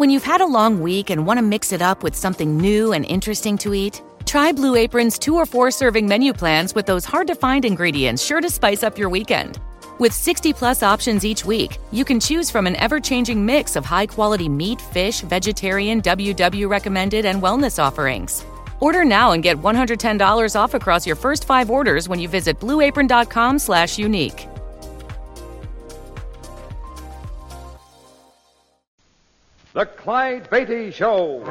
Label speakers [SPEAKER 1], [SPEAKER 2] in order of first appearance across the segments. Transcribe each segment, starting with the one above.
[SPEAKER 1] When you've had a long week and want to mix it up with something new and interesting to eat, try Blue Apron's two or four serving menu plans with those hard to find ingredients sure to spice up your weekend. With 60 plus options each week, you can choose from an ever changing mix of high quality meat, fish, vegetarian, WW recommended, and wellness offerings. Order now and get $110 off across your first five orders when you visit blueapron.com slash unique.
[SPEAKER 2] The Clyde Beatty Show.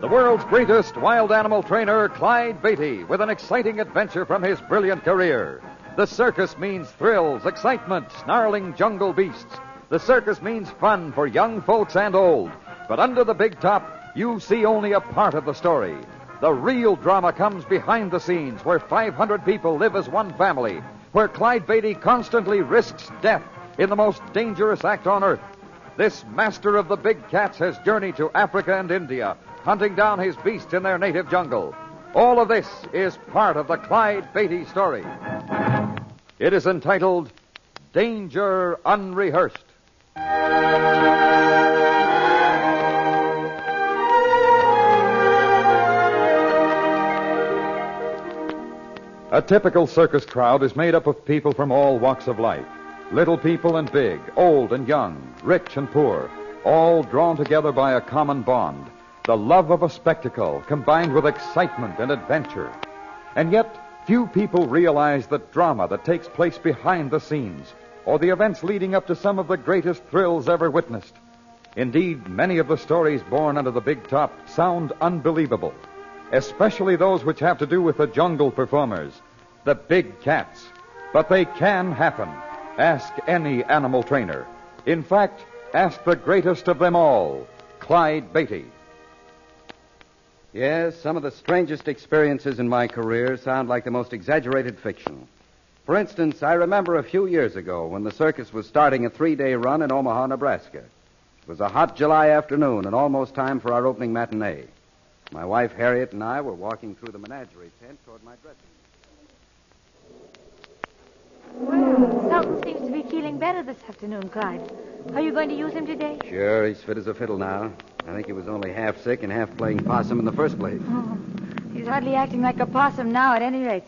[SPEAKER 2] The world's greatest wild animal trainer, Clyde Beatty, with an exciting adventure from his brilliant career. The circus means thrills, excitement, snarling jungle beasts. The circus means fun for young folks and old. But under the big top, you see only a part of the story. The real drama comes behind the scenes where 500 people live as one family, where Clyde Beatty constantly risks death in the most dangerous act on earth. This master of the big cats has journeyed to Africa and India, hunting down his beasts in their native jungle. All of this is part of the Clyde Beatty story. It is entitled Danger Unrehearsed. A typical circus crowd is made up of people from all walks of life little people and big, old and young, rich and poor, all drawn together by a common bond the love of a spectacle combined with excitement and adventure. And yet, few people realize the drama that takes place behind the scenes or the events leading up to some of the greatest thrills ever witnessed. Indeed, many of the stories born under the big top sound unbelievable especially those which have to do with the jungle performers, the big cats. But they can happen. Ask any animal trainer. In fact, ask the greatest of them all, Clyde Beatty.
[SPEAKER 3] Yes, some of the strangest experiences in my career sound like the most exaggerated fiction. For instance, I remember a few years ago when the circus was starting a three day run in Omaha, Nebraska. It was a hot July afternoon and almost time for our opening matinee. My wife Harriet and I were walking through the menagerie tent toward my dressing
[SPEAKER 4] room. Well, Sultan seems to be feeling better this afternoon, Clyde. Are you going to use him today?
[SPEAKER 3] Sure, he's fit as a fiddle now. I think he was only half sick and half playing possum in the first place.
[SPEAKER 4] Oh, he's hardly acting like a possum now, at any rate.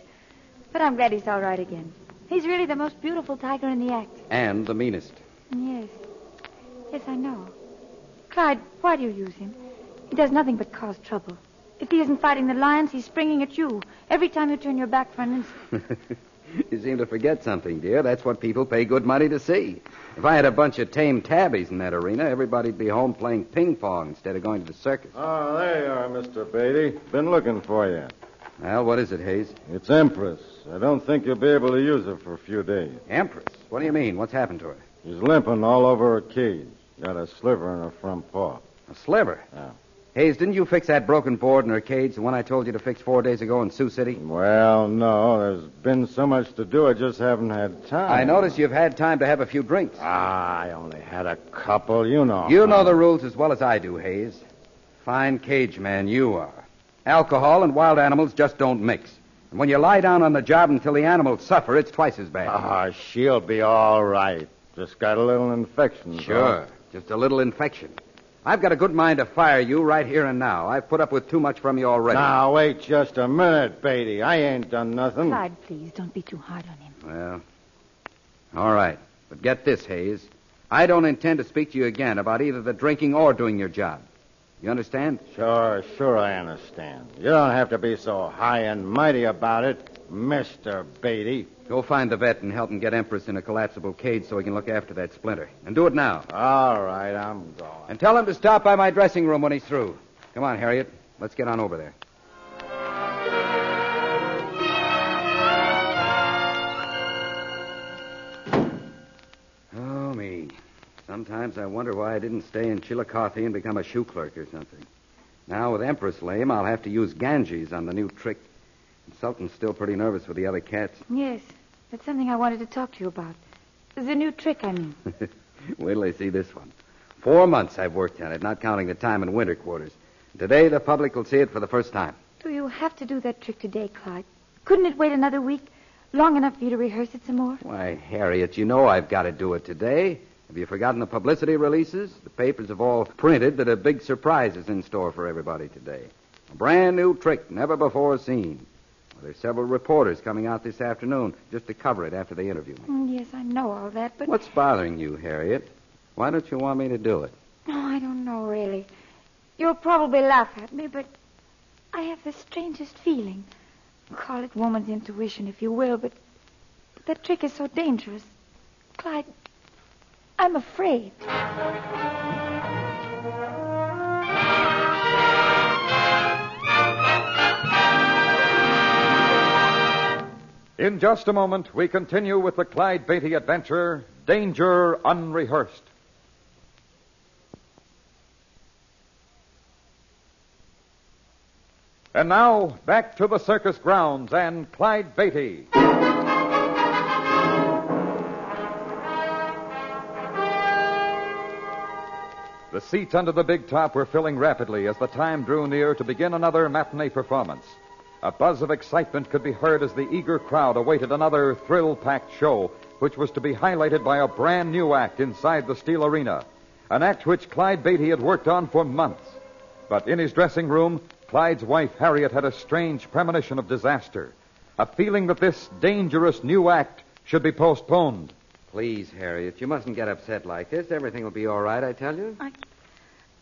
[SPEAKER 4] But I'm glad he's all right again. He's really the most beautiful tiger in the act.
[SPEAKER 3] And the meanest.
[SPEAKER 4] Yes. Yes, I know. Clyde, why do you use him? He does nothing but cause trouble. If he isn't fighting the lions, he's springing at you. Every time you turn your back for an instant.
[SPEAKER 3] you seem to forget something, dear. That's what people pay good money to see. If I had a bunch of tame tabbies in that arena, everybody'd be home playing ping pong instead of going to the circus.
[SPEAKER 5] Oh, there you are, Mr. Beatty. Been looking for you.
[SPEAKER 3] Well, what is it, Hayes?
[SPEAKER 5] It's Empress. I don't think you'll be able to use her for a few days.
[SPEAKER 3] Empress? What do you mean? What's happened to her?
[SPEAKER 5] She's limping all over her cage. Got a sliver in her front paw.
[SPEAKER 3] A sliver?
[SPEAKER 5] Yeah.
[SPEAKER 3] Hayes, didn't you fix that broken board in her cage, the one I told you to fix four days ago in Sioux City?
[SPEAKER 5] Well, no. There's been so much to do, I just haven't had time.
[SPEAKER 3] I notice you've had time to have a few drinks.
[SPEAKER 5] Ah, I only had a couple, you know.
[SPEAKER 3] You know the rules as well as I do, Hayes. Fine cage man, you are. Alcohol and wild animals just don't mix. And when you lie down on the job until the animals suffer, it's twice as bad.
[SPEAKER 5] Ah, she'll be all right. Just got a little infection.
[SPEAKER 3] Sure. Just a little infection. I've got a good mind to fire you right here and now. I've put up with too much from you already.
[SPEAKER 5] Now, wait just a minute, Beatty. I ain't done nothing.
[SPEAKER 4] Clyde, please, don't be too hard on him.
[SPEAKER 3] Well, all right. But get this, Hayes. I don't intend to speak to you again about either the drinking or doing your job. You understand?
[SPEAKER 5] Sure, sure, I understand. You don't have to be so high and mighty about it, Mr. Beatty.
[SPEAKER 3] Go find the vet and help him get Empress in a collapsible cage so he can look after that splinter. And do it now.
[SPEAKER 5] All right, I'm going.
[SPEAKER 3] And tell him to stop by my dressing room when he's through. Come on, Harriet. Let's get on over there. Sometimes I wonder why I didn't stay in Chillicothe and become a shoe clerk or something. Now, with Empress lame, I'll have to use Ganges on the new trick. And Sultan's still pretty nervous with the other cats.
[SPEAKER 4] Yes, that's something I wanted to talk to you about. The new trick, I mean.
[SPEAKER 3] Wait till they see this one. Four months I've worked on it, not counting the time in winter quarters. Today, the public will see it for the first time.
[SPEAKER 4] Do you have to do that trick today, Clyde? Couldn't it wait another week? Long enough for you to rehearse it some more?
[SPEAKER 3] Why, Harriet, you know I've got to do it today. Have you forgotten the publicity releases? The papers have all printed that a big surprise is in store for everybody today. A brand new trick, never before seen. Well, there's several reporters coming out this afternoon just to cover it after they interview me.
[SPEAKER 4] Mm, yes, I know all that, but.
[SPEAKER 3] What's bothering you, Harriet? Why don't you want me to do it?
[SPEAKER 4] Oh, I don't know, really. You'll probably laugh at me, but I have the strangest feeling. Call it woman's intuition, if you will, but that trick is so dangerous. Clyde, I'm afraid.
[SPEAKER 2] In just a moment, we continue with the Clyde Beatty adventure Danger Unrehearsed. And now, back to the circus grounds and Clyde Beatty. The seats under the big top were filling rapidly as the time drew near to begin another matinee performance. A buzz of excitement could be heard as the eager crowd awaited another thrill packed show, which was to be highlighted by a brand new act inside the Steel Arena. An act which Clyde Beatty had worked on for months. But in his dressing room, Clyde's wife Harriet had a strange premonition of disaster. A feeling that this dangerous new act should be postponed.
[SPEAKER 3] Please, Harriet, you mustn't get upset like this. Everything will be all right, I tell you.
[SPEAKER 4] I...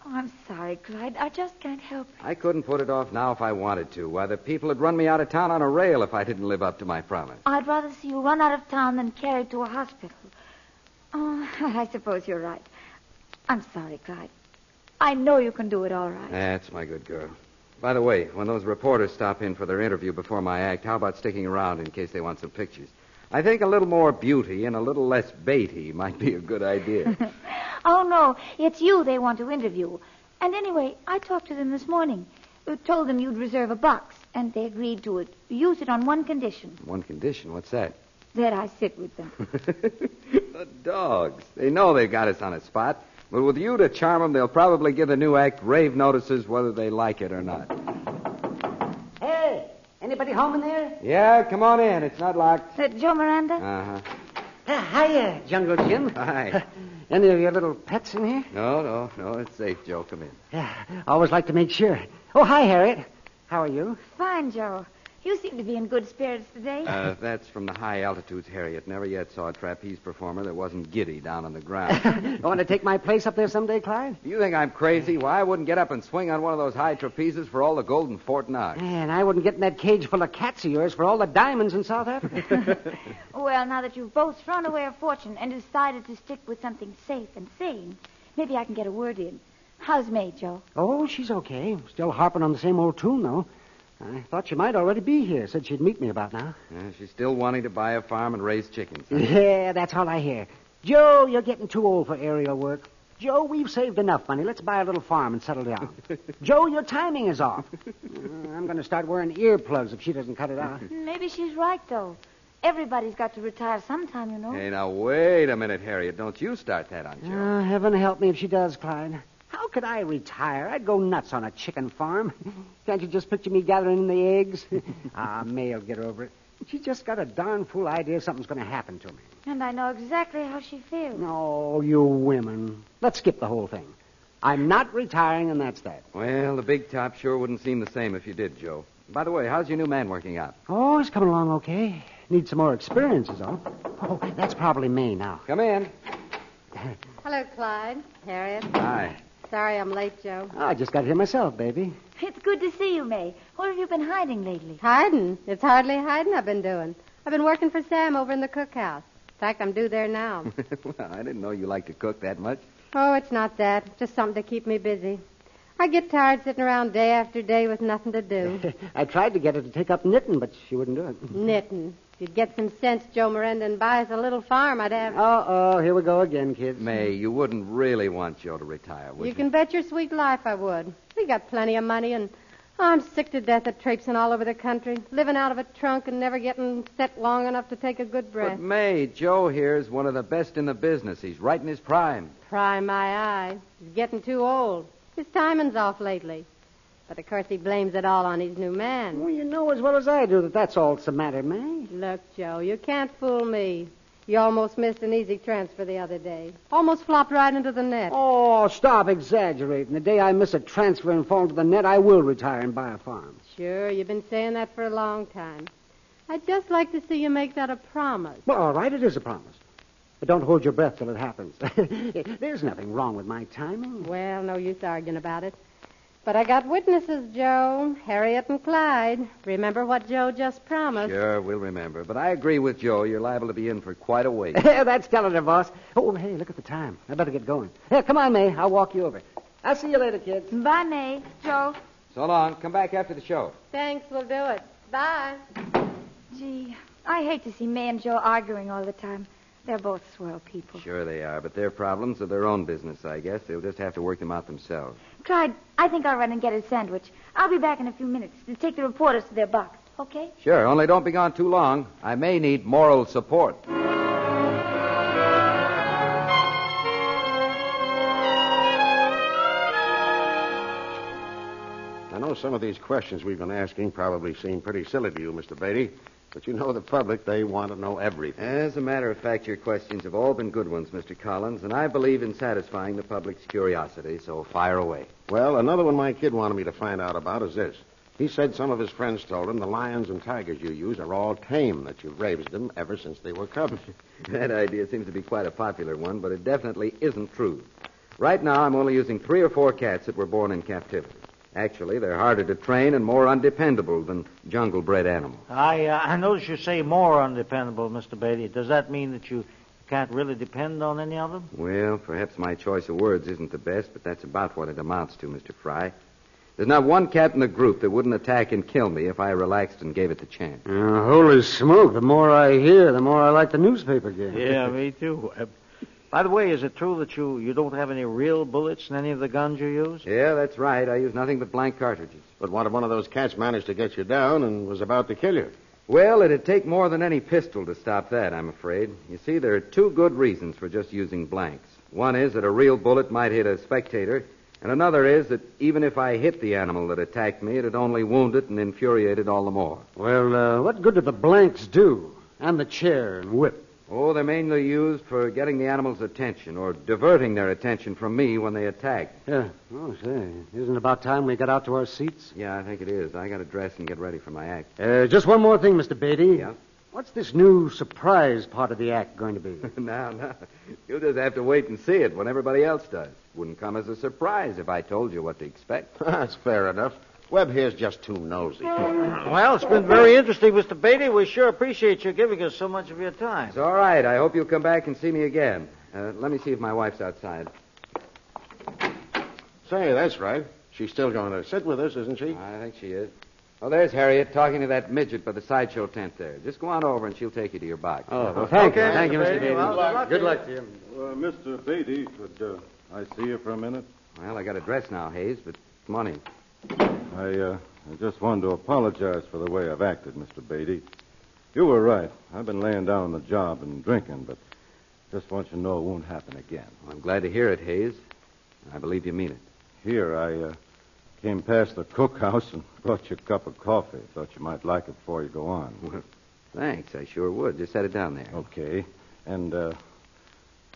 [SPEAKER 4] Oh, I'm sorry, Clyde. I just can't help it.
[SPEAKER 3] I couldn't put it off now if I wanted to. Why, the people would run me out of town on a rail if I didn't live up to my promise.
[SPEAKER 4] I'd rather see you run out of town than carried to a hospital. Oh, I suppose you're right. I'm sorry, Clyde. I know you can do it all right.
[SPEAKER 3] That's my good girl. By the way, when those reporters stop in for their interview before my act, how about sticking around in case they want some pictures? I think a little more beauty and a little less Beatty might be a good idea.
[SPEAKER 4] oh, no. It's you they want to interview. And anyway, I talked to them this morning. Uh, told them you'd reserve a box, and they agreed to it. Use it on one condition.
[SPEAKER 3] One condition? What's that?
[SPEAKER 4] That I sit with them.
[SPEAKER 3] the dogs. They know they've got us on a spot. But with you to charm them, they'll probably give the new act rave notices whether they like it or not.
[SPEAKER 6] Hey, anybody home in there?
[SPEAKER 3] Yeah, come on in. It's not locked.
[SPEAKER 4] Uh, Joe Miranda?
[SPEAKER 3] Uh-huh.
[SPEAKER 6] Uh, hiya, Jungle Jim.
[SPEAKER 3] Hi.
[SPEAKER 6] Any of your little pets in here?
[SPEAKER 3] No, no, no. It's safe, Joe. Come in.
[SPEAKER 6] Yeah, always like to make sure. Oh, hi, Harriet. How are you?
[SPEAKER 4] Fine, Joe. You seem to be in good spirits today.
[SPEAKER 3] Uh, that's from the high altitudes, Harriet. Never yet saw a trapeze performer that wasn't giddy down on the ground.
[SPEAKER 6] Want to take my place up there someday, Clyde?
[SPEAKER 3] you think I'm crazy? Why, I wouldn't get up and swing on one of those high trapezes for all the gold in Fort Knox.
[SPEAKER 6] And I wouldn't get in that cage full of cats of yours for all the diamonds in South Africa.
[SPEAKER 4] well, now that you've both thrown away a fortune and decided to stick with something safe and sane, maybe I can get a word in. How's May, Joe?
[SPEAKER 6] oh, she's okay. Still harping on the same old tune, though. I thought she might already be here. Said she'd meet me about now.
[SPEAKER 3] Yeah, she's still wanting to buy a farm and raise chickens.
[SPEAKER 6] Yeah, that's all I hear. Joe, you're getting too old for aerial work. Joe, we've saved enough money. Let's buy a little farm and settle down. Joe, your timing is off. Uh, I'm going to start wearing earplugs if she doesn't cut it out.
[SPEAKER 4] Maybe she's right, though. Everybody's got to retire sometime, you know.
[SPEAKER 3] Hey, now, wait a minute, Harriet. Don't you start that on Joe.
[SPEAKER 6] Uh, heaven help me if she does, Clyde. How could I retire? I'd go nuts on a chicken farm. Can't you just picture me gathering in the eggs? ah, May'll get over it. She's just got a darn fool idea something's going to happen to me.
[SPEAKER 4] And I know exactly how she feels.
[SPEAKER 6] No, you women. Let's skip the whole thing. I'm not retiring, and that's that.
[SPEAKER 3] Well, the big top sure wouldn't seem the same if you did, Joe. By the way, how's your new man working out?
[SPEAKER 6] Oh, he's coming along okay. Needs some more experience, is all. Oh, that's probably May now.
[SPEAKER 3] Come in.
[SPEAKER 7] Hello, Clyde. Harriet.
[SPEAKER 3] Hi.
[SPEAKER 7] Sorry I'm late, Joe.
[SPEAKER 6] I just got here myself, baby.
[SPEAKER 4] It's good to see you, May. Where have you been hiding lately?
[SPEAKER 7] Hiding. It's hardly hiding I've been doing. I've been working for Sam over in the cookhouse. In fact, I'm due there now.
[SPEAKER 3] well, I didn't know you liked to cook that much.
[SPEAKER 7] oh, it's not that. Just something to keep me busy. I get tired sitting around day after day with nothing to do.
[SPEAKER 6] I tried to get her to take up knitting, but she wouldn't do it.
[SPEAKER 7] Knitting. If you'd get some sense, Joe Miranda, and buy us a little farm, I'd have.
[SPEAKER 6] Uh oh, here we go again, kids.
[SPEAKER 3] May, you wouldn't really want Joe to retire, would you?
[SPEAKER 7] You can bet your sweet life I would. We got plenty of money, and I'm sick to death of traipsing all over the country, living out of a trunk and never getting set long enough to take a good breath.
[SPEAKER 3] But May, Joe here is one of the best in the business. He's right in his prime.
[SPEAKER 7] Pry my eye. He's getting too old. His timing's off lately. But of course he blames it all on his new man.
[SPEAKER 6] Well, you know as well as I do that that's all that's the matter, May.
[SPEAKER 7] Look, Joe, you can't fool me. You almost missed an easy transfer the other day. Almost flopped right into the net.
[SPEAKER 6] Oh, stop exaggerating. The day I miss a transfer and fall into the net, I will retire and buy a farm.
[SPEAKER 7] Sure, you've been saying that for a long time. I'd just like to see you make that a promise.
[SPEAKER 6] Well, all right, it is a promise. But don't hold your breath till it happens. There's nothing wrong with my timing.
[SPEAKER 7] Well, no use arguing about it. But I got witnesses, Joe. Harriet and Clyde. Remember what Joe just promised.
[SPEAKER 3] Sure, we'll remember. But I agree with Joe. You're liable to be in for quite a wait.
[SPEAKER 6] That's telling her, boss. Oh, hey, look at the time. I better get going. Here, come on, May. I'll walk you over. I'll see you later, kids.
[SPEAKER 4] Bye, May. Joe.
[SPEAKER 3] so long. Come back after the show.
[SPEAKER 7] Thanks, we'll do it. Bye.
[SPEAKER 4] Gee, I hate to see May and Joe arguing all the time. They're both swell people.
[SPEAKER 3] Sure they are, but their problems are their own business, I guess. They'll just have to work them out themselves.
[SPEAKER 4] Clyde, I think I'll run and get a sandwich. I'll be back in a few minutes to take the reporters to their box. Okay?
[SPEAKER 3] Sure, only don't be gone too long. I may need moral support.
[SPEAKER 8] I know some of these questions we've been asking probably seem pretty silly to you, Mr. Beatty, but you know the public, they want to know everything.
[SPEAKER 3] As a matter of fact, your questions have all been good ones, Mr. Collins, and I believe in satisfying the public's curiosity, so fire away.
[SPEAKER 8] Well, another one my kid wanted me to find out about is this. He said some of his friends told him the lions and tigers you use are all tame, that you've raised them ever since they were cubs.
[SPEAKER 3] That idea seems to be quite a popular one, but it definitely isn't true. Right now, I'm only using three or four cats that were born in captivity. Actually, they're harder to train and more undependable than jungle bred animals.
[SPEAKER 5] I uh, I notice you say more undependable, Mr. Bailey. Does that mean that you can't really depend on any of them?
[SPEAKER 3] Well, perhaps my choice of words isn't the best, but that's about what it amounts to, Mr. Fry. There's not one cat in the group that wouldn't attack and kill me if I relaxed and gave it the chance.
[SPEAKER 6] Uh, holy smoke. The more I hear, the more I like the newspaper game.
[SPEAKER 5] Yeah, me too. Uh, by the way, is it true that you, you don't have any real bullets in any of the guns you use?
[SPEAKER 3] Yeah, that's right. I use nothing but blank cartridges.
[SPEAKER 8] But what if one of those cats managed to get you down and was about to kill you?
[SPEAKER 3] Well, it'd take more than any pistol to stop that, I'm afraid. You see, there are two good reasons for just using blanks. One is that a real bullet might hit a spectator, and another is that even if I hit the animal that attacked me, it'd only wound it and infuriate it all the more.
[SPEAKER 6] Well, uh, what good do the blanks do? And the chair and whip.
[SPEAKER 3] Oh, they're mainly used for getting the animal's attention or diverting their attention from me when they attack.
[SPEAKER 6] Yeah. Oh, say, isn't it about time we got out to our seats?
[SPEAKER 3] Yeah, I think it is. I got to dress and get ready for my act.
[SPEAKER 6] Uh, just one more thing, Mr. Beatty.
[SPEAKER 3] Yeah?
[SPEAKER 6] What's this new surprise part of the act going to be?
[SPEAKER 3] now, now, you'll just have to wait and see it when everybody else does. Wouldn't come as a surprise if I told you what to expect.
[SPEAKER 8] That's fair enough. Webb here's just too nosy.
[SPEAKER 5] Well, it's been very interesting, Mr. Beatty. We sure appreciate you giving us so much of your time.
[SPEAKER 3] It's all right. I hope you'll come back and see me again. Uh, let me see if my wife's outside.
[SPEAKER 8] Say, that's right. She's still going to sit with us, isn't she?
[SPEAKER 3] I think she is. Oh, there's Harriet talking to that midget by the sideshow tent there. Just go on over and she'll take you to your box.
[SPEAKER 6] Oh, well, thank
[SPEAKER 5] Okay,
[SPEAKER 6] you. Thank you,
[SPEAKER 5] Mr.
[SPEAKER 6] Mr.
[SPEAKER 5] Beatty.
[SPEAKER 6] Beatty.
[SPEAKER 5] Well, good luck
[SPEAKER 6] Good
[SPEAKER 5] to
[SPEAKER 6] luck to you.
[SPEAKER 9] Uh, Mr. Beatty, could uh, I see you for a minute?
[SPEAKER 3] Well, I got a dress now, Hayes, but come on in.
[SPEAKER 9] I, uh, I just wanted to apologize for the way I've acted, Mr. Beatty. You were right. I've been laying down on the job and drinking, but just want you to know it won't happen again.
[SPEAKER 3] I'm glad to hear it, Hayes. I believe you mean it.
[SPEAKER 9] Here, I uh, came past the cookhouse and brought you a cup of coffee. Thought you might like it before you go on.
[SPEAKER 3] Thanks, I sure would. Just set it down there.
[SPEAKER 9] Okay. And uh,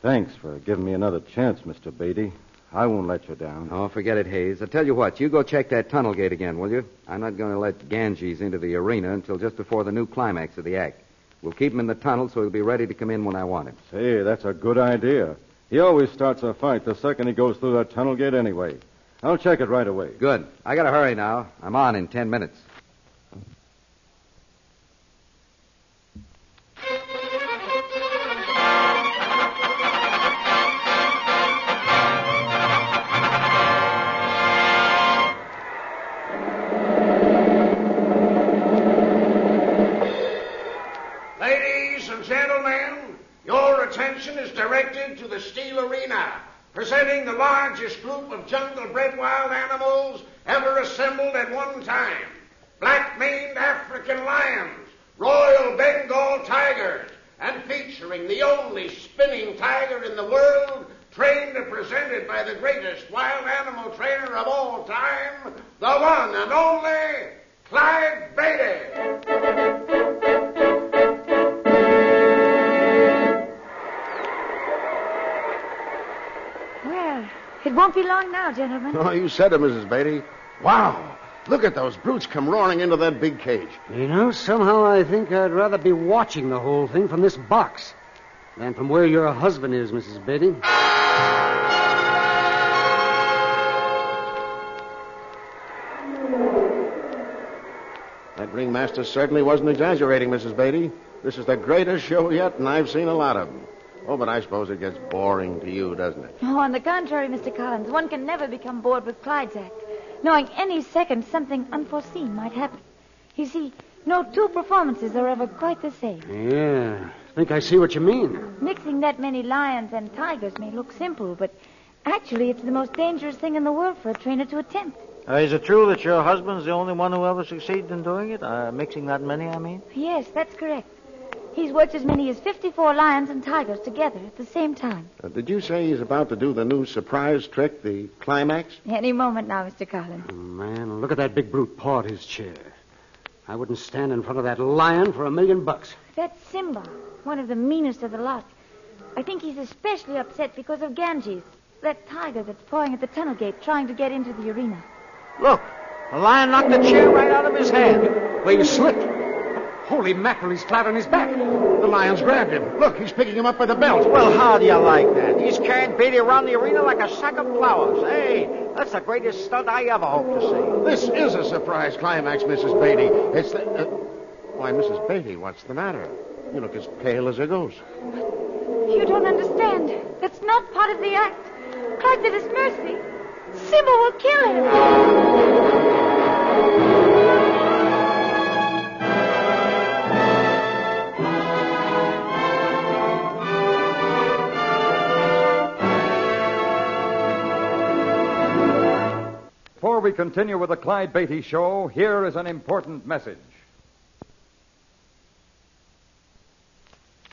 [SPEAKER 9] thanks for giving me another chance, Mr. Beatty. I won't let you down.
[SPEAKER 3] Oh, forget it, Hayes. I'll tell you what, you go check that tunnel gate again, will you? I'm not going to let Ganges into the arena until just before the new climax of the act. We'll keep him in the tunnel so he'll be ready to come in when I want him.
[SPEAKER 9] Say, that's a good idea. He always starts a fight the second he goes through that tunnel gate anyway. I'll check it right away.
[SPEAKER 3] Good. I got to hurry now. I'm on in ten minutes.
[SPEAKER 8] Largest group of jungle-bred wild animals ever assembled at one time.
[SPEAKER 4] It won't be long now, gentlemen.
[SPEAKER 8] Oh, you said it, Mrs. Beatty. Wow. Look at those brutes come roaring into that big cage.
[SPEAKER 6] You know, somehow I think I'd rather be watching the whole thing from this box than from where your husband is, Mrs. Beatty.
[SPEAKER 8] That ringmaster certainly wasn't exaggerating, Mrs. Beatty. This is the greatest show yet, and I've seen a lot of them. Oh, but I suppose it gets boring to you, doesn't it?
[SPEAKER 4] Oh, on the contrary, Mr. Collins, one can never become bored with Clyde's act, knowing any second something unforeseen might happen. You see, no two performances are ever quite the same.
[SPEAKER 6] Yeah, I think I see what you mean.
[SPEAKER 4] Mixing that many lions and tigers may look simple, but actually it's the most dangerous thing in the world for a trainer to attempt.
[SPEAKER 5] Uh, is it true that your husband's the only one who ever succeeded in doing it? Uh, mixing that many, I mean?
[SPEAKER 4] Yes, that's correct. He's worked as many as 54 lions and tigers together at the same time.
[SPEAKER 8] Uh, did you say he's about to do the new surprise trick, the climax?
[SPEAKER 4] Any moment now, Mr. Collins.
[SPEAKER 6] Oh, man, look at that big brute paw at his chair. I wouldn't stand in front of that lion for a million bucks.
[SPEAKER 4] That's Simba, one of the meanest of the lot. I think he's especially upset because of Ganges, that tiger that's pawing at the tunnel gate trying to get into the arena.
[SPEAKER 5] Look, the lion knocked the chair right out of his hand.
[SPEAKER 6] Well, he slipped. Holy mackerel, he's flat on his back.
[SPEAKER 8] The lion's grabbed him. Look, he's picking him up by the belt.
[SPEAKER 5] Well, how do you like that? He's carrying Beatty around the arena like a sack of flowers. Hey, that's the greatest stunt I ever hope to see.
[SPEAKER 8] This is a surprise climax, Mrs. Beatty. It's the. Uh... Why, Mrs. Beatty, what's the matter? You look as pale as a ghost.
[SPEAKER 4] You don't understand. That's not part of the act. Clyde's at his mercy. Simba will kill him.
[SPEAKER 2] We continue with the Clyde Beatty Show, here is an important message.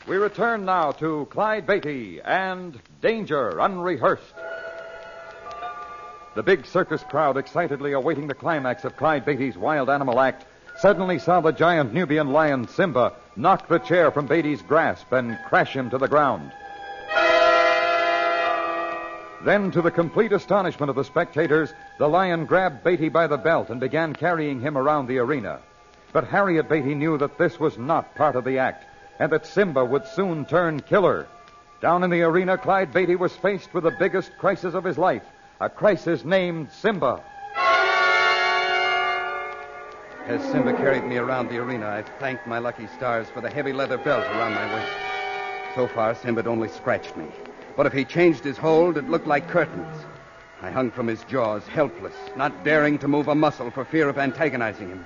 [SPEAKER 2] We return now to Clyde Beatty and Danger Unrehearsed. The big circus crowd excitedly awaiting the climax of Clyde Beatty's wild animal act suddenly saw the giant Nubian lion Simba knock the chair from Beatty's grasp and crash him to the ground. Then, to the complete astonishment of the spectators, the lion grabbed Beatty by the belt and began carrying him around the arena. But Harriet Beatty knew that this was not part of the act, and that Simba would soon turn killer. Down in the arena, Clyde Beatty was faced with the biggest crisis of his life, a crisis named Simba.
[SPEAKER 3] As Simba carried me around the arena, I thanked my lucky stars for the heavy leather belt around my waist. So far, Simba had only scratched me. But if he changed his hold, it looked like curtains. I hung from his jaws, helpless, not daring to move a muscle for fear of antagonizing him.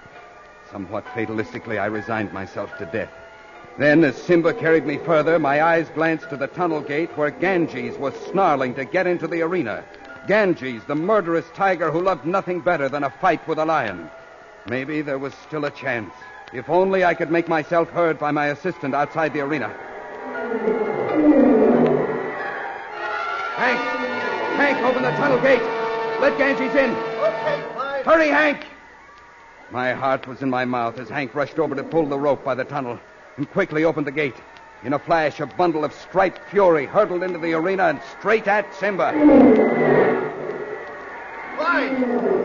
[SPEAKER 3] Somewhat fatalistically, I resigned myself to death. Then, as Simba carried me further, my eyes glanced to the tunnel gate where Ganges was snarling to get into the arena. Ganges, the murderous tiger who loved nothing better than a fight with a lion. Maybe there was still a chance. If only I could make myself heard by my assistant outside the arena. Hank! Hank, open the tunnel gate! Let Ganges in! Okay, Hurry, Hank! My heart was in my mouth as Hank rushed over to pull the rope by the tunnel and quickly opened the gate. In a flash, a bundle of striped fury hurtled into the arena and straight at Simba.
[SPEAKER 10] Clyde,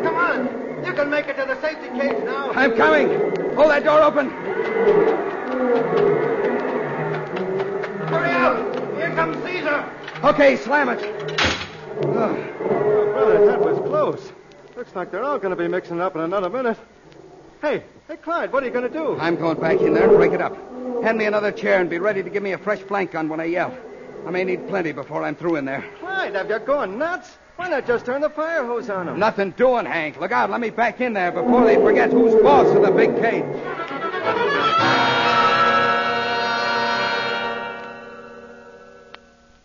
[SPEAKER 10] come on. You can make it to the safety cage now.
[SPEAKER 3] I'm coming! Hold that door open!
[SPEAKER 10] Hurry up! Here comes Caesar.
[SPEAKER 3] Okay, slam it.
[SPEAKER 9] Oh, brother, that was close. Looks like they're all going to be mixing up in another minute. Hey, hey, Clyde, what are you going to do?
[SPEAKER 3] I'm going back in there and break it up. Hand me another chair and be ready to give me a fresh blank gun when I yell. I may need plenty before I'm through in there.
[SPEAKER 9] Clyde, have you gone nuts? Why not just turn the fire hose on them?
[SPEAKER 3] Nothing doing, Hank. Look out. Let me back in there before they forget who's boss of the big cage.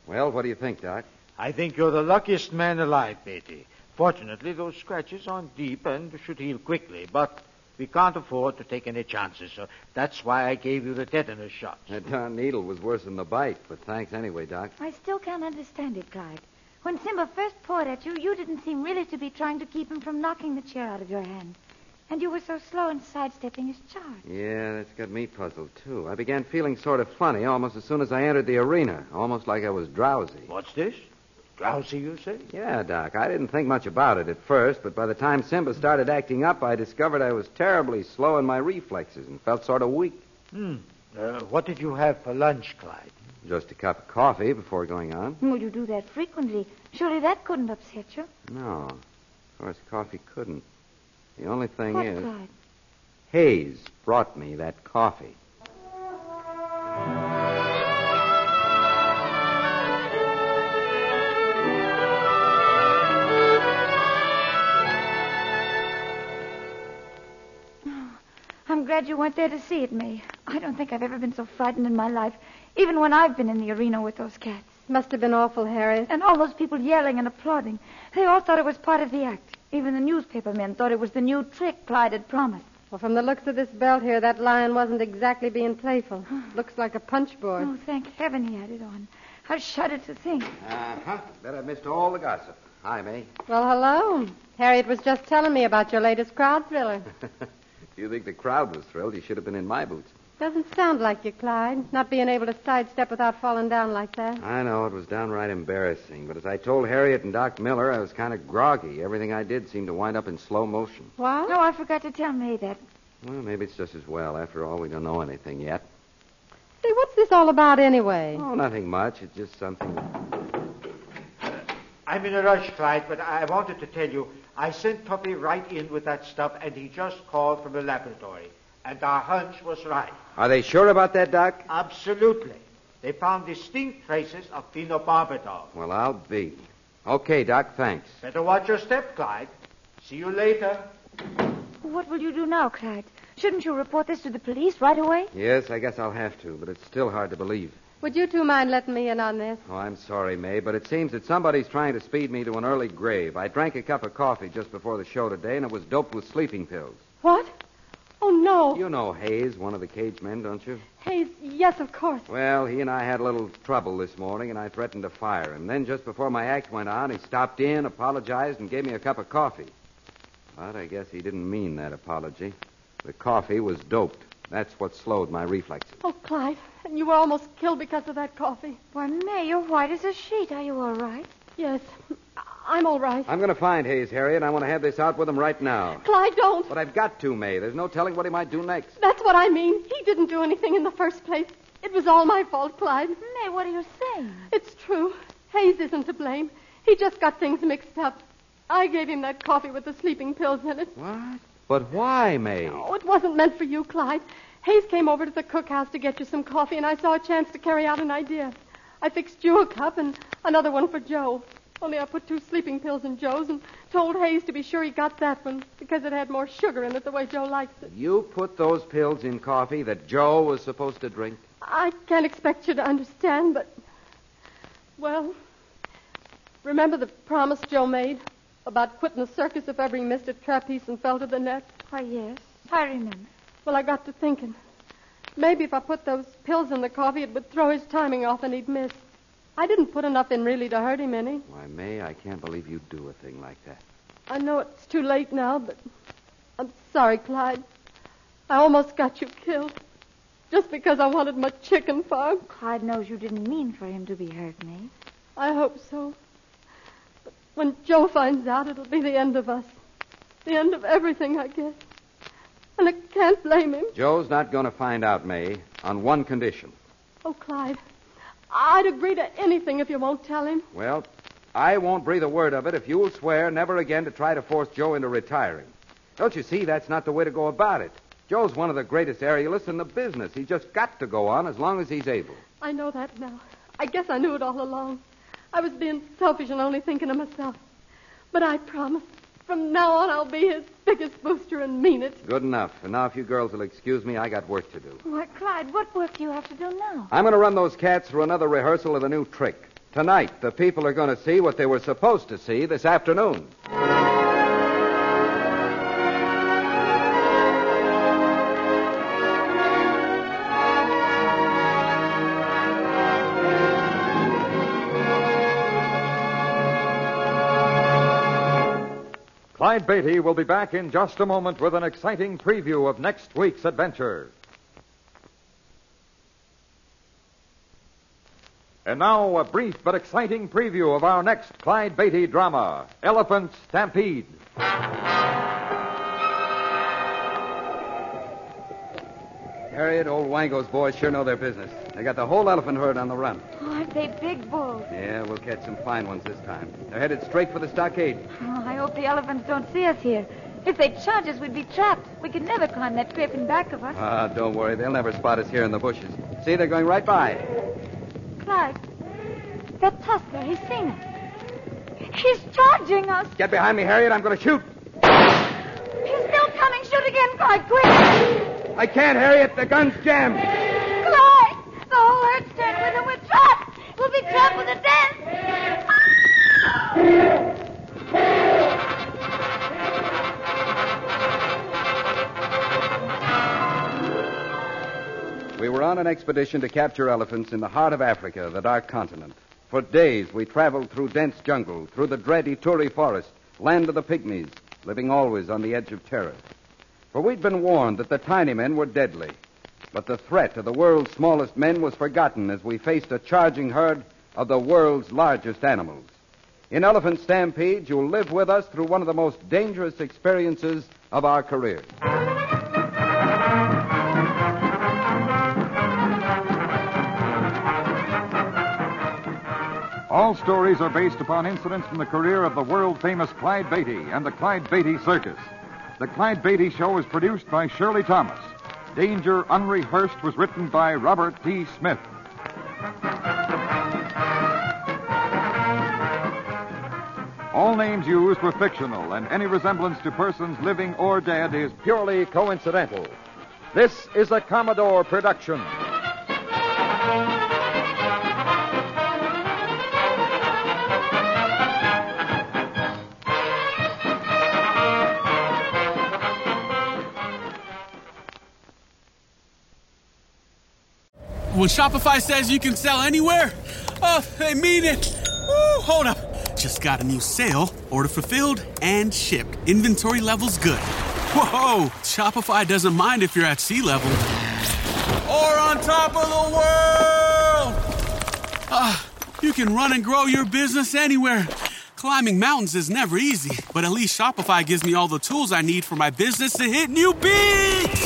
[SPEAKER 3] Well, what do you think, Doc?
[SPEAKER 5] I think you're the luckiest man alive, Beatty. Fortunately, those scratches aren't deep and should heal quickly, but we can't afford to take any chances, so that's why I gave you the tetanus shot.
[SPEAKER 3] That darn needle was worse than the bite, but thanks anyway, Doc.
[SPEAKER 4] I still can't understand it, Clyde. When Simba first pawed at you, you didn't seem really to be trying to keep him from knocking the chair out of your hand. And you were so slow in sidestepping his charge.
[SPEAKER 3] Yeah, that's got me puzzled, too. I began feeling sort of funny almost as soon as I entered the arena, almost like I was drowsy.
[SPEAKER 5] What's this? Drowsy, you say?
[SPEAKER 3] Yeah, Doc. I didn't think much about it at first, but by the time Simba started acting up, I discovered I was terribly slow in my reflexes and felt sort of weak.
[SPEAKER 5] Hmm. Uh, what did you have for lunch, Clyde?
[SPEAKER 3] Just a cup of coffee before going on.
[SPEAKER 4] Well, you do that frequently. Surely that couldn't upset you.
[SPEAKER 3] No. Of course, coffee couldn't. The only thing
[SPEAKER 4] What,
[SPEAKER 3] is,
[SPEAKER 4] Clyde?
[SPEAKER 3] Hayes brought me that coffee.
[SPEAKER 4] Oh, I'm glad you weren't there to see it, May. I don't think I've ever been so frightened in my life, even when I've been in the arena with those cats.
[SPEAKER 11] Must have been awful, Harriet.
[SPEAKER 4] And all those people yelling and applauding. They all thought it was part of the act. Even the newspaper men thought it was the new trick Clyde had promised.
[SPEAKER 11] Well, from the looks of this belt here, that lion wasn't exactly being playful. Looks like a punch board.
[SPEAKER 4] Oh, thank heaven he had it on. I shudder to think.
[SPEAKER 3] Uh-huh. Bet I missed all the gossip. Hi, May.
[SPEAKER 11] Well, hello. Harriet was just telling me about your latest crowd thriller.
[SPEAKER 3] If you think the crowd was thrilled, you should have been in my boots.
[SPEAKER 11] Doesn't sound like you, Clyde. Not being able to sidestep without falling down like that.
[SPEAKER 3] I know it was downright embarrassing, but as I told Harriet and Doc Miller, I was kind of groggy. Everything I did seemed to wind up in slow motion.
[SPEAKER 11] What?
[SPEAKER 4] No, I forgot to tell May that.
[SPEAKER 3] Well, maybe it's just as well. After all, we don't know anything yet.
[SPEAKER 11] Say, what's this all about anyway?
[SPEAKER 3] Oh, nothing much. It's just something.
[SPEAKER 5] I'm in a rush, Clyde, but I wanted to tell you I sent Tuppy right in with that stuff, and he just called from the laboratory. And our hunch was right.
[SPEAKER 3] Are they sure about that, Doc?
[SPEAKER 5] Absolutely. They found distinct traces of phenobarbital.
[SPEAKER 3] Well, I'll be. Okay, Doc, thanks.
[SPEAKER 5] Better watch your step, Clyde. See you later.
[SPEAKER 4] What will you do now, Clyde? Shouldn't you report this to the police right away?
[SPEAKER 3] Yes, I guess I'll have to, but it's still hard to believe.
[SPEAKER 11] Would you two mind letting me in on this?
[SPEAKER 3] Oh, I'm sorry, May, but it seems that somebody's trying to speed me to an early grave. I drank a cup of coffee just before the show today, and it was doped with sleeping pills.
[SPEAKER 11] What? Oh, no.
[SPEAKER 3] You know Hayes, one of the cage men, don't you?
[SPEAKER 11] Hayes, yes, of course.
[SPEAKER 3] Well, he and I had a little trouble this morning, and I threatened to fire him. Then, just before my act went on, he stopped in, apologized, and gave me a cup of coffee. But I guess he didn't mean that apology. The coffee was doped. That's what slowed my reflexes.
[SPEAKER 11] Oh, Clyde, and you were almost killed because of that coffee.
[SPEAKER 4] Why, May, you're white as a sheet. Are you all right?
[SPEAKER 11] Yes, I'm all right.
[SPEAKER 3] I'm going to find Hayes, Harriet. I want to have this out with him right now.
[SPEAKER 11] Clyde, don't.
[SPEAKER 3] But I've got to, May. There's no telling what he might do next.
[SPEAKER 11] That's what I mean. He didn't do anything in the first place. It was all my fault, Clyde.
[SPEAKER 4] May, what are you saying?
[SPEAKER 11] It's true. Hayes isn't to blame. He just got things mixed up. I gave him that coffee with the sleeping pills in it.
[SPEAKER 3] What? But why, May?
[SPEAKER 11] Oh, it wasn't meant for you, Clyde. Hayes came over to the cookhouse to get you some coffee, and I saw a chance to carry out an idea. I fixed you a cup and another one for Joe. Only I put two sleeping pills in Joe's and told Hayes to be sure he got that one because it had more sugar in it the way Joe likes it.
[SPEAKER 3] You put those pills in coffee that Joe was supposed to drink?
[SPEAKER 11] I can't expect you to understand, but. Well, remember the promise Joe made about quitting the circus if ever he missed a trapeze and fell to the net?
[SPEAKER 4] Why, yes. I remember.
[SPEAKER 11] Well, I got to thinking. Maybe if I put those pills in the coffee, it would throw his timing off and he'd miss. I didn't put enough in really to hurt him any.
[SPEAKER 3] Why, May, I can't believe you'd do a thing like that.
[SPEAKER 11] I know it's too late now, but I'm sorry, Clyde. I almost got you killed. Just because I wanted my chicken farm.
[SPEAKER 4] Clyde knows you didn't mean for him to be hurt, May.
[SPEAKER 11] I hope so. But when Joe finds out, it'll be the end of us. The end of everything, I guess. And I can't blame him.
[SPEAKER 3] Joe's not going to find out, May, on one condition.
[SPEAKER 11] Oh, Clyde, I'd agree to anything if you won't tell him.
[SPEAKER 3] Well, I won't breathe a word of it if you'll swear never again to try to force Joe into retiring. Don't you see that's not the way to go about it? Joe's one of the greatest aerialists in the business. He's just got to go on as long as he's able.
[SPEAKER 11] I know that now. I guess I knew it all along. I was being selfish and only thinking of myself. But I promise, from now on, I'll be his biggest booster and mean it.
[SPEAKER 3] Good enough. And now, if you girls will excuse me, I got work to do.
[SPEAKER 4] Why, Clyde, what work do you have to do now?
[SPEAKER 3] I'm going to run those cats through another rehearsal of the new trick. Tonight, the people are going to see what they were supposed to see this afternoon.
[SPEAKER 2] Clyde Beatty will be back in just a moment with an exciting preview of next week's adventure. And now, a brief but exciting preview of our next Clyde Beatty drama Elephant Stampede.
[SPEAKER 3] Harriet, old Wango's boys sure know their business. They got the whole elephant herd on the run.
[SPEAKER 4] Oh, aren't they big bulls?
[SPEAKER 3] Yeah, we'll catch some fine ones this time. They're headed straight for the stockade.
[SPEAKER 4] Oh, I hope the elephants don't see us here. If they charge us, we'd be trapped. We could never climb that cliff in back of us.
[SPEAKER 3] Ah, don't worry. They'll never spot us here in the bushes. See, they're going right by.
[SPEAKER 4] Clyde, that tusker, he's seen us. He's charging us.
[SPEAKER 3] Get behind me, Harriet. I'm going to shoot.
[SPEAKER 4] He's still coming. Shoot again, Clyde, quick.
[SPEAKER 3] I can't, Harriet. The gun's jammed.
[SPEAKER 4] Clyde, the whole herd's turned with him. We're trapped. We'll be trapped with a death.
[SPEAKER 3] We were on an expedition to capture elephants in the heart of Africa, the Dark Continent. For days, we traveled through dense jungle, through the dread Ituri forest, land of the pygmies, living always on the edge of terror. For we'd been warned that the tiny men were deadly. But the threat of the world's smallest men was forgotten as we faced a charging herd of the world's largest animals. In Elephant Stampede, you'll live with us through one of the most dangerous experiences of our careers.
[SPEAKER 2] All stories are based upon incidents from the career of the world famous Clyde Beatty and the Clyde Beatty Circus. The Clyde Beatty Show is produced by Shirley Thomas. Danger Unrehearsed was written by Robert T. Smith. All names used were fictional, and any resemblance to persons living or dead is purely coincidental. This is a Commodore production.
[SPEAKER 12] When Shopify says you can sell anywhere, oh, they mean it. Woo, hold up. Just got a new sale, order fulfilled and shipped. Inventory levels good. Whoa, Shopify doesn't mind if you're at sea level or on top of the world. Ah, you can run and grow your business anywhere. Climbing mountains is never easy, but at least Shopify gives me all the tools I need for my business to hit new peaks.